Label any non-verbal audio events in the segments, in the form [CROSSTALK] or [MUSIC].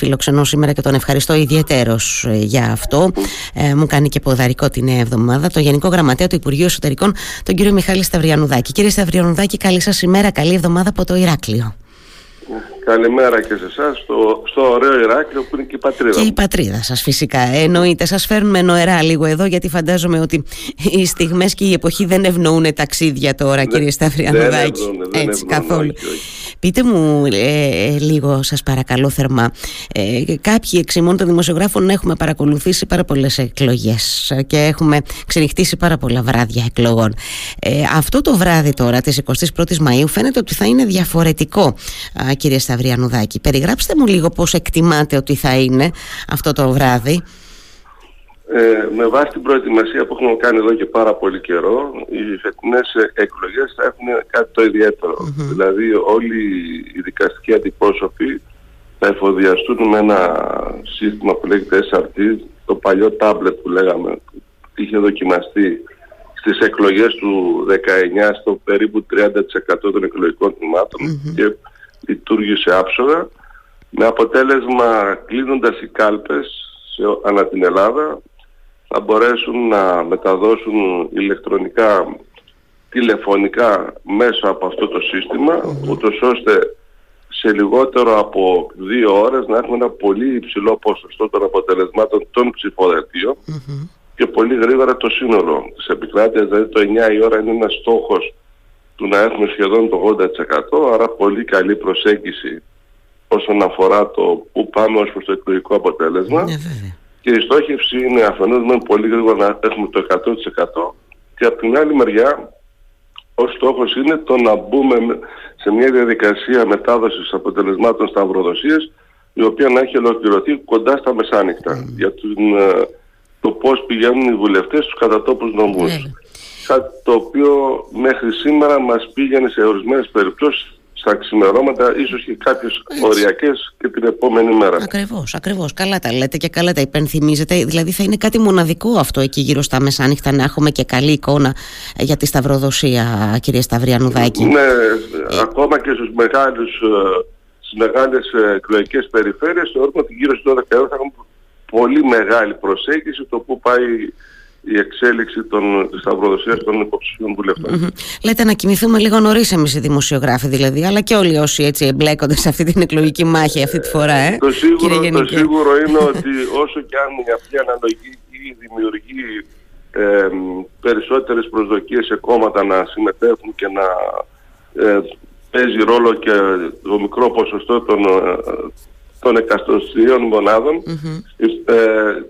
φιλοξενώ σήμερα και τον ευχαριστώ ιδιαίτερος ε, για αυτό. Ε, μου κάνει και ποδαρικό τη νέα εβδομάδα το Γενικό Γραμματέα του Υπουργείου Εσωτερικών, τον κύριο Μιχάλη Σταυριανουδάκη. Κύριε Σταυριανουδάκη, καλή σας ημέρα, καλή εβδομάδα από το Ηράκλειο. Καλημέρα και σε εσάς στο, στο ωραίο Ηράκλειο που είναι και η πατρίδα. Και η πατρίδα σας, φυσικά. Εννοείται. Σας φέρνουμε νοερά λίγο εδώ, γιατί φαντάζομαι ότι οι στιγμές και η εποχή δεν ευνοούν ταξίδια τώρα, κύριε Σταυριανουδάκη. Έτσι, καθόλου. Πείτε μου ε, λίγο σας παρακαλώ θερμά ε, Κάποιοι εξημών των δημοσιογράφων έχουμε παρακολουθήσει πάρα πολλές εκλογές και έχουμε ξενυχτήσει πάρα πολλά βράδια εκλογών ε, Αυτό το βράδυ τώρα της 21ης Μαΐου φαίνεται ότι θα είναι διαφορετικό κύριε Σταυριανουδάκη. Περιγράψτε μου λίγο πώς εκτιμάτε ότι θα είναι αυτό το βράδυ. Ε, με βάση την προετοιμασία που έχουμε κάνει εδώ και πάρα πολύ καιρό, οι φετινές εκλογές θα έχουν κάτι το ιδιαιτερο Δηλαδή όλοι οι δικαστικοί αντιπρόσωποι θα εφοδιαστούν με ένα σύστημα που λέγεται SRT, το παλιό tablet που λέγαμε, που είχε δοκιμαστεί στις εκλογές του 19 στο περίπου 30% των εκλογικών και λειτουργήσε άψογα με αποτέλεσμα κλείνοντας οι κάλπες σε, ανά την Ελλάδα θα μπορέσουν να μεταδώσουν ηλεκτρονικά, τηλεφωνικά μέσα από αυτό το σύστημα, ούτως ώστε σε λιγότερο από δύο ώρες να έχουμε ένα πολύ υψηλό ποσοστό των αποτελεσμάτων των ψηφοδελτίων και πολύ γρήγορα το σύνολο. Της επικράτειας, δηλαδή το 9 η ώρα είναι ένας στόχος του να έχουμε σχεδόν το 80%, άρα πολύ καλή προσέγγιση όσον αφορά το που πάμε ως προς το εκλογικό αποτέλεσμα. Ναι, και η στόχευση είναι αφενός με πολύ γρήγορα να έχουμε το 100% και από την άλλη μεριά ο στόχος είναι το να μπούμε σε μια διαδικασία μετάδοσης αποτελεσμάτων στα αγροδοσίες η οποία να έχει ολοκληρωθεί κοντά στα μεσάνυχτα για την, ε, το πώς πηγαίνουν οι βουλευτές στους κατατόπους νομούς. Κάτι το οποίο μέχρι σήμερα μας πήγαινε σε ορισμένες περιπτώσεις στα ξημερώματα, ίσως και κάποιες οριακές και την επόμενη μέρα. Ακριβώς, ακριβώς. Καλά τα λέτε και καλά τα υπενθυμίζετε. Δηλαδή θα είναι κάτι μοναδικό αυτό εκεί γύρω στα μεσάνυχτα να έχουμε και καλή εικόνα για τη σταυροδοσία, κύριε Σταυριανουδάκη. Ναι, ακόμα και στους μεγάλους. Στις μεγάλες εκλογικές περιφέρειες θεωρούμε ότι γύρω στι 12 ώρα θα έχουμε πολύ μεγάλη προσέγγιση το που πάει η εξέλιξη των, της σταυροδοσίας των υποψηφίων βουλευτών. Λέτε να κοιμηθούμε λίγο νωρίς εμείς οι δημοσιογράφοι δηλαδή, αλλά και όλοι όσοι έτσι εμπλέκονται σε αυτή την εκλογική μάχη αυτή τη φορά. Ε, το, σίγουρο, το σίγουρο είναι [LAUGHS] ότι όσο και αν η αυτή αναλογή δημιουργεί ε, περισσότερες προσδοκίες σε κόμματα να συμμετέχουν και να ε, παίζει ρόλο και το μικρό ποσοστό των, ε, των εκατοστίων ε,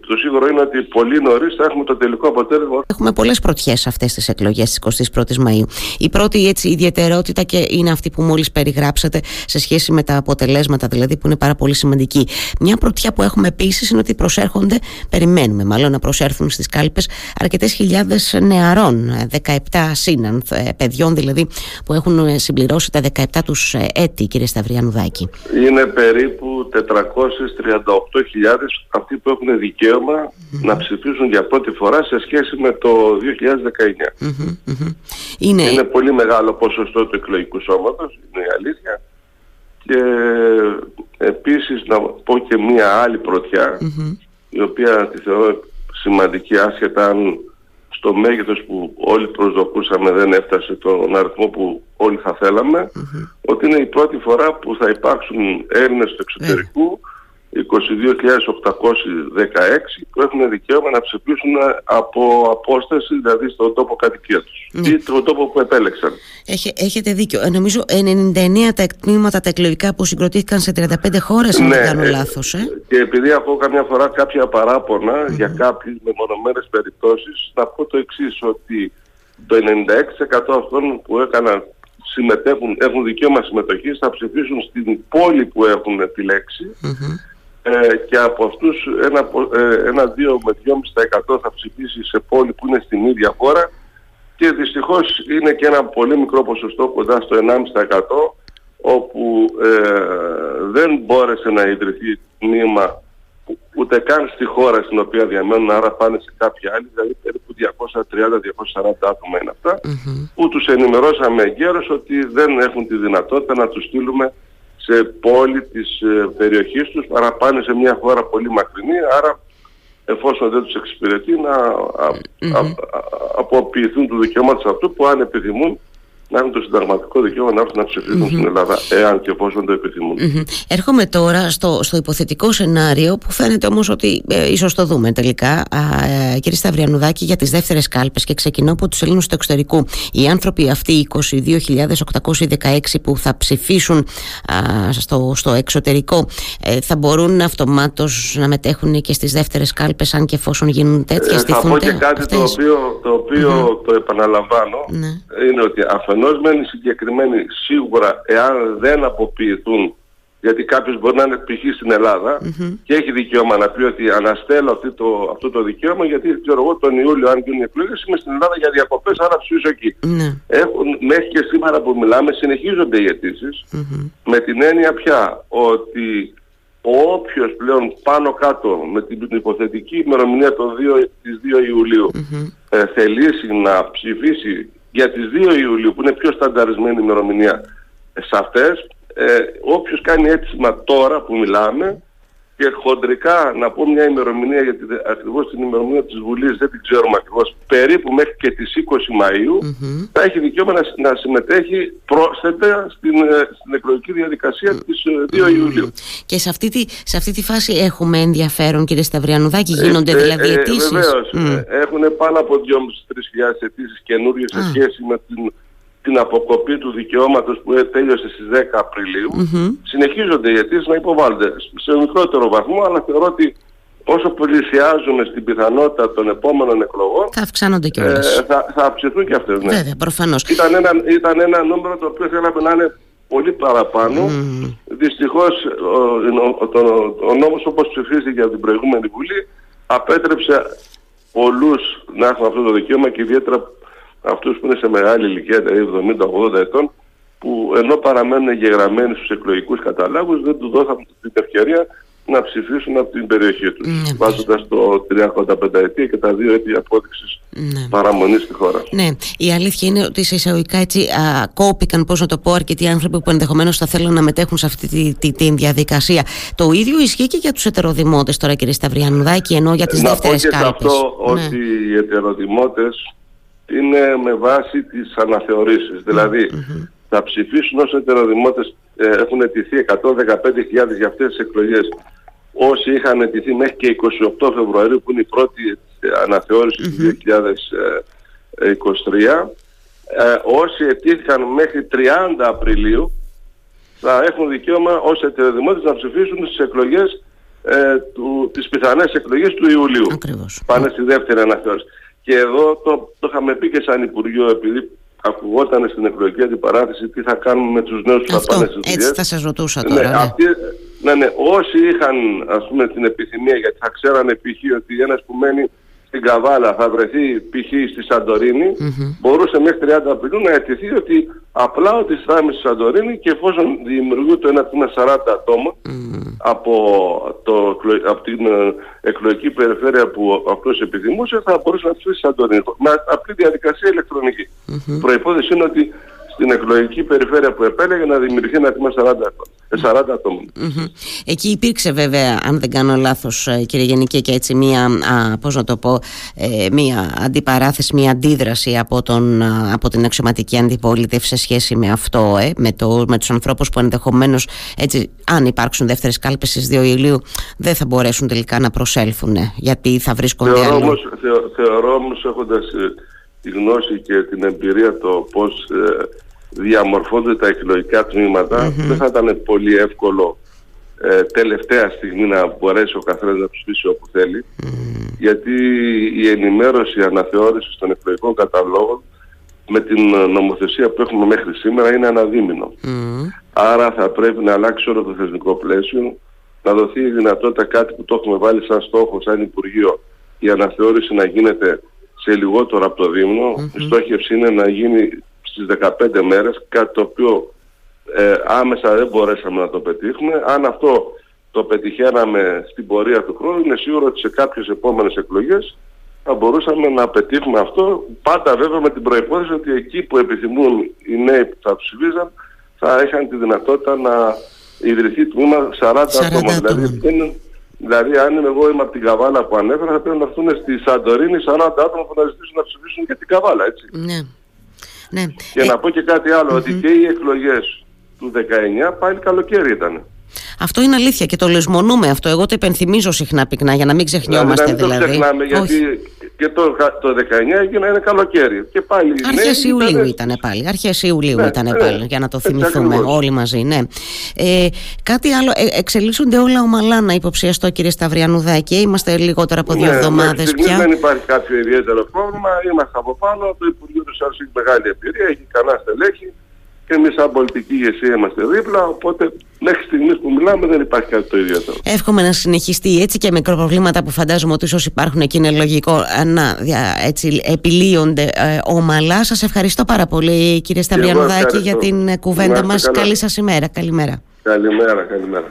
το σίγουρο είναι ότι πολύ νωρίς θα έχουμε το τελικό αποτέλεσμα. Έχουμε πολλές πρωτιές αυτές τις εκλογές της 21η Μαου. Η πρώτη έτσι, ιδιαιτερότητα και είναι αυτή που μόλις περιγράψατε σε σχέση με τα αποτελέσματα, δηλαδή που είναι πάρα πολύ σημαντική. Μια πρωτιά που έχουμε επίσης είναι ότι προσέρχονται, περιμένουμε μάλλον να προσέρθουν στις κάλπες αρκετές χιλιάδες νεαρών, 17 σύναν, ε, παιδιών δηλαδή που έχουν συμπληρώσει τα 17 τους ε, έτη, κύριε Σταυριανουδάκη. Είναι περίπου 438.000 αυτοί που έχουν δικαίωμα να ψηφίσουν για πρώτη φορά σε σχέση με το 2019. Είναι... είναι πολύ μεγάλο ποσοστό του εκλογικού σώματος, είναι η αλήθεια. Και επίσης να πω και μία άλλη πρωτιά, η οποία τη θεωρώ σημαντική άσχετα αν στο μέγεθος που όλοι προσδοκούσαμε δεν έφτασε τον αριθμό που όλοι θα θελαμε ότι είναι η πρώτη φορά που θα υπάρξουν Έλληνες του εξωτερικού 22.816 που έχουν δικαίωμα να ψηφίσουν από απόσταση, δηλαδή στον τόπο κατοικία τους ναι. ή στον τόπο που επέλεξαν. Έχει, έχετε δίκιο. Ε, νομίζω 99 τα εκτμήματα τα εκλογικά που συγκροτήθηκαν σε 35 χώρες, αν δεν ναι, κάνω ε, λάθος. Ε. Και επειδή έχω καμιά φορά κάποια παράπονα για κάποιες μεμονωμένες περιπτώσεις, θα πω το εξής ότι το 96% αυτών που έκαναν συμμετέχουν, έχουν δικαίωμα συμμετοχής θα ψηφίσουν στην πόλη που έχουν επιλέξει ε, και από αυτούς ένα, ε, ένα 2 με 2,5% θα ψηφίσει σε πόλη που είναι στην ίδια χώρα και δυστυχώς είναι και ένα πολύ μικρό ποσοστό κοντά στο 1,5% όπου ε, δεν μπόρεσε να ιδρυθεί τμήμα ούτε καν στη χώρα στην οποία διαμένουν, άρα πάνε σε κάποια άλλη, δηλαδή περίπου 230-240 άτομα είναι αυτά, που τους ενημερώσαμε εγκαίρως ότι δεν έχουν τη δυνατότητα να τους στείλουμε σε πόλη της ε, περιοχής τους παρά πάνε σε μια χώρα πολύ μακρινή άρα εφόσον δεν τους εξυπηρετεί να αποποιηθούν του δικαιώματος αυτού που αν επιθυμούν να έχουν το συνταγματικό δικαίωμα να έρθουν να ψηφίσουν στην Ελλάδα, εάν και εφόσον το επιθυμουν Έρχομαι τώρα στο, στο υποθετικό σενάριο που φαίνεται όμως ότι ε, ίσως το δούμε τελικά, ε, κύριε Σταυριανουδάκη, για τις δεύτερες κάλπες και ξεκινώ από τους Ελλήνους του εξωτερικού. Οι άνθρωποι αυτοί, οι 22.816 που θα ψηφίσουν στο, στο εξωτερικό, ε, θα μπορούν αυτομάτως να μετέχουν και στις δεύτερες κάλπες, αν και εφόσον γίνουν τέτοιες, ε, Θα πω και κάτι το οποίο, το, οποιο το επαναλαμβάνω, ναι. είναι ότι αφενός μένει συγκεκριμένοι σίγουρα εάν δεν αποποιηθούν γιατί κάποιος μπορεί να είναι π.χ. στην ελλαδα και έχει δικαίωμα να πει ότι αναστέλω αυτό το, αυτό το δικαίωμα γιατί ξέρω εγώ τον Ιούλιο αν γίνουν εκλογές είμαι στην Ελλάδα για διακοπές άρα ψήσω εκεί. Mm-hmm. Έχουν, μέχρι και σήμερα που μιλάμε συνεχίζονται οι αιτησει με την έννοια πια ότι όποιος πλέον πάνω κάτω με την υποθετική ημερομηνία των 2, της 2 Ιουλίου ε, θελήσει να ψηφίσει για τις 2 Ιουλίου που είναι πιο στανταρισμένη ημερομηνία ε, σε αυτές ε, όποιος κάνει αίτημα τώρα που μιλάμε και χοντρικά να πω μια ημερομηνία γιατί ακριβώς την ημερομηνία της Βουλής δεν την ξέρουμε ακριβώς. Περίπου μέχρι και τις 20 Μαΐου θα έχει δικαίωμα να, να συμμετέχει πρόσθετα στην, ε, στην εκλογική διαδικασία της 2 ε, Ιουλίου. Και σε αυτή, τη, σε αυτή τη φάση έχουμε ενδιαφέρον κύριε Σταυριανουδάκη, γίνονται ε, δηλαδή αιτήσεις; βεβαίως, έχουν πάνω από 2.500-3.000 αιτήσεις καινούργιες σε σχέση με την την αποκοπή του δικαιώματος που τέλειωσε στις 10 απριλιου συνεχίζονται οι αιτήσεις να υποβάλλονται σε μικρότερο βαθμό αλλά θεωρώ ότι όσο πλησιάζουμε στην πιθανότητα των επόμενων εκλογών θα αυξάνονται και όλες. Ε, θα, θα αυξηθούν και αυτές. Ναι. Βέβαια, προφανώς. Ήταν ένα, ήταν ένα νούμερο το οποίο θέλαμε να είναι πολύ παραπάνω. Mm. Δυστυχώς ο, ο, ο, ο νόμος όπως ψηφίστηκε από την προηγούμενη Βουλή απέτρεψε πολλούς να έχουν αυτό το δικαίωμα και ιδιαίτερα αυτούς που είναι σε μεγάλη ηλικία, δηλαδή 70-80 ετών, που ενώ παραμένουν εγγεγραμμένοι στους εκλογικούς καταλάγους δεν τους δώσαν την ευκαιρία να ψηφίσουν από την περιοχή τους. Ναι, Βάζοντας το 35 ετία και τα δύο έτη απόδειξης ναι. παραμονή στη χώρα. Ναι. Η αλήθεια είναι ότι σε εισαγωγικά έτσι α, κόπηκαν, πώς να το πω, αρκετοί άνθρωποι που ενδεχομένως θα θέλουν να μετέχουν σε αυτή τη, τη, τη, διαδικασία. Το ίδιο ισχύει και για τους ετεροδημότε τώρα, κύριε Σταυριανουδάκη, ενώ για τις δεύτερε κάλπε. Να πω και σε αυτό ναι. ότι οι ετεροδημότε είναι με βάση τις αναθεωρήσεις. Δηλαδή θα ψηφίσουν ως ετεροδημότες ε, έχουν αιτηθεί 115.000 για αυτές τις εκλογές όσοι είχαν αιτηθεί μέχρι και 28 Φεβρουαρίου που είναι η πρώτη αναθεώρηση του 2023 ε, όσοι αιτήθηκαν μέχρι 30 Απριλίου θα έχουν δικαίωμα ως ετεροδημότες να ψηφίσουν στις εκλογές ε, του, τις πιθανές εκλογές του Ιουλίου. Ακριβώς. Πάνε στη δεύτερη αναθεώρηση. Και εδώ το, το είχαμε πει και σαν Υπουργείο, επειδή ακουγόταν στην εκλογική αντιπαράθεση τι θα κάνουμε με τους νέους που θα πάνε στις Έτσι θα σας ρωτούσα τώρα. Ναι, ναι. Αυτοί, ναι, ναι, όσοι είχαν ας πούμε την επιθυμία, γιατί θα ξέρανε π.χ. ότι ένας που μένει στην Καβάλα θα βρεθεί π.χ. στη Σαντορίνη, mm-hmm. μπορούσε μέχρι 30 Απριλίου να αιτηθεί ότι απλά ότι στάμε στη Σαντορίνη και εφόσον δημιουργούνται ένα τμήμα 40 ατόμων mm-hmm. από, το, από την ε, εκλογική περιφέρεια που αυτός επιθυμούσε θα μπορούσε να ψηφίσει στη Σαντορίνη. Με απλή διαδικασία ηλεκτρονική. Mm-hmm. Προϋπόθεση είναι ότι στην εκλογική περιφέρεια που επέλεγε να δημιουργηθεί ένα τμήμα 40 40 ατόμων. Εκεί υπήρξε βέβαια, αν δεν κάνω λάθος ε, κύριε Γενική και έτσι μία, α, πώς να το πω, ε, μία αντιπαράθεση, μία αντίδραση από, τον, από την αξιωματική αντιπολίτευση σε σχέση με αυτό, ε, με, το, με τους ανθρώπους που ενδεχομένως έτσι, αν υπάρξουν δεύτερες κάλπες στις 2 Ιουλίου δεν θα μπορέσουν τελικά να προσέλθουν γιατί θα βρίσκονται θεωρώ αλλού. Όμως, θεωρώ όμως έχοντας τη γνώση και την εμπειρία το πώς διαμορφώνται τα εκλογικά δεν θα ήταν πολύ εύκολο ε, τελευταία στιγμή να μπορέσει ο καθένας να ψηφίσει όπου θέλει. Γιατί η ενημέρωση, η αναθεώρηση των εκλογικών καταλόγων με την νομοθεσία που έχουμε μέχρι σήμερα είναι αναδίμηνο. Άρα θα πρέπει να αλλάξει όλο το θεσμικό πλαίσιο, να δοθεί η δυνατότητα κάτι που το έχουμε βάλει σαν στόχο, σαν Υπουργείο, η αναθεώρηση να γίνεται σε λιγότερο από το δίμηνο. Η στόχευση είναι να γίνει στις 15 μέρες, κάτι το οποίο ε, άμεσα δεν μπορέσαμε να το πετύχουμε. Αν αυτό το πετυχαίναμε στην πορεία του χρόνου, είναι σίγουρο ότι σε κάποιες επόμενες εκλογές θα μπορούσαμε να πετύχουμε αυτό, πάντα βέβαια με την προϋπόθεση ότι εκεί που επιθυμούν οι νέοι που θα ψηφίζαν θα είχαν τη δυνατότητα να ιδρυθεί τμήμα 40, 40 άτομα. Δηλαδή, δηλαδή, αν εγώ είμαι από την Καβάλα που ανέφερα, θα πρέπει να έρθουν στη Σαντορίνη 40 άτομα που να ζητήσουν να ψηφίσουν για την Καβάλα, έτσι. Ναι. Ναι. Και να ε, πω και κάτι ότι και οι εκλογές του 19 πάλι καλοκαίρι ήταν. Αυτό είναι αλήθεια και το λεσμονούμε αυτό. Εγώ το υπενθυμίζω συχνά πυκνά για να μην ξεχνιόμαστε δηλαδή. Δεν το δηλαδή. ξεχνάμε γιατί και το, το 19 έγινε ένα καλοκαίρι. Και πάλι. Αρχές Ιουλίου ήταν πάλι. Αρχές Ιουλίου ναι, ήταν ναι, πάλι, για να το θυμηθούμε όλοι μαζί. Ναι. Ε, κάτι άλλο. Ε, εξελίσσονται όλα ομαλά να υποψιαστώ, κύριε Σταυριανουδάκη. Είμαστε λιγότερο από δύο ναι, εβδομάδες πια. Δεν υπάρχει κάποιο ιδιαίτερο πρόβλημα. Είμαστε από πάνω. Το Υπουργείο του έχει μεγάλη εμπειρία. Έχει κανένα στελέχη και εμείς σαν πολιτική ηγεσία είμαστε δίπλα. Οπότε μέχρι στιγμής που μιλάμε δεν υπάρχει κάτι το ιδιαίτερο. Εύχομαι να συνεχιστεί έτσι και μικροπροβλήματα που φαντάζομαι ότι ίσω υπάρχουν και είναι λογικό να έτσι, επιλύονται ε, ομαλά. Σας ευχαριστώ πάρα πολύ, κύριε Σταυριανουδάκη, για την κουβέντα μας. Καλή σας ημέρα. Καλημέρα. Καλημέρα, καλημέρα.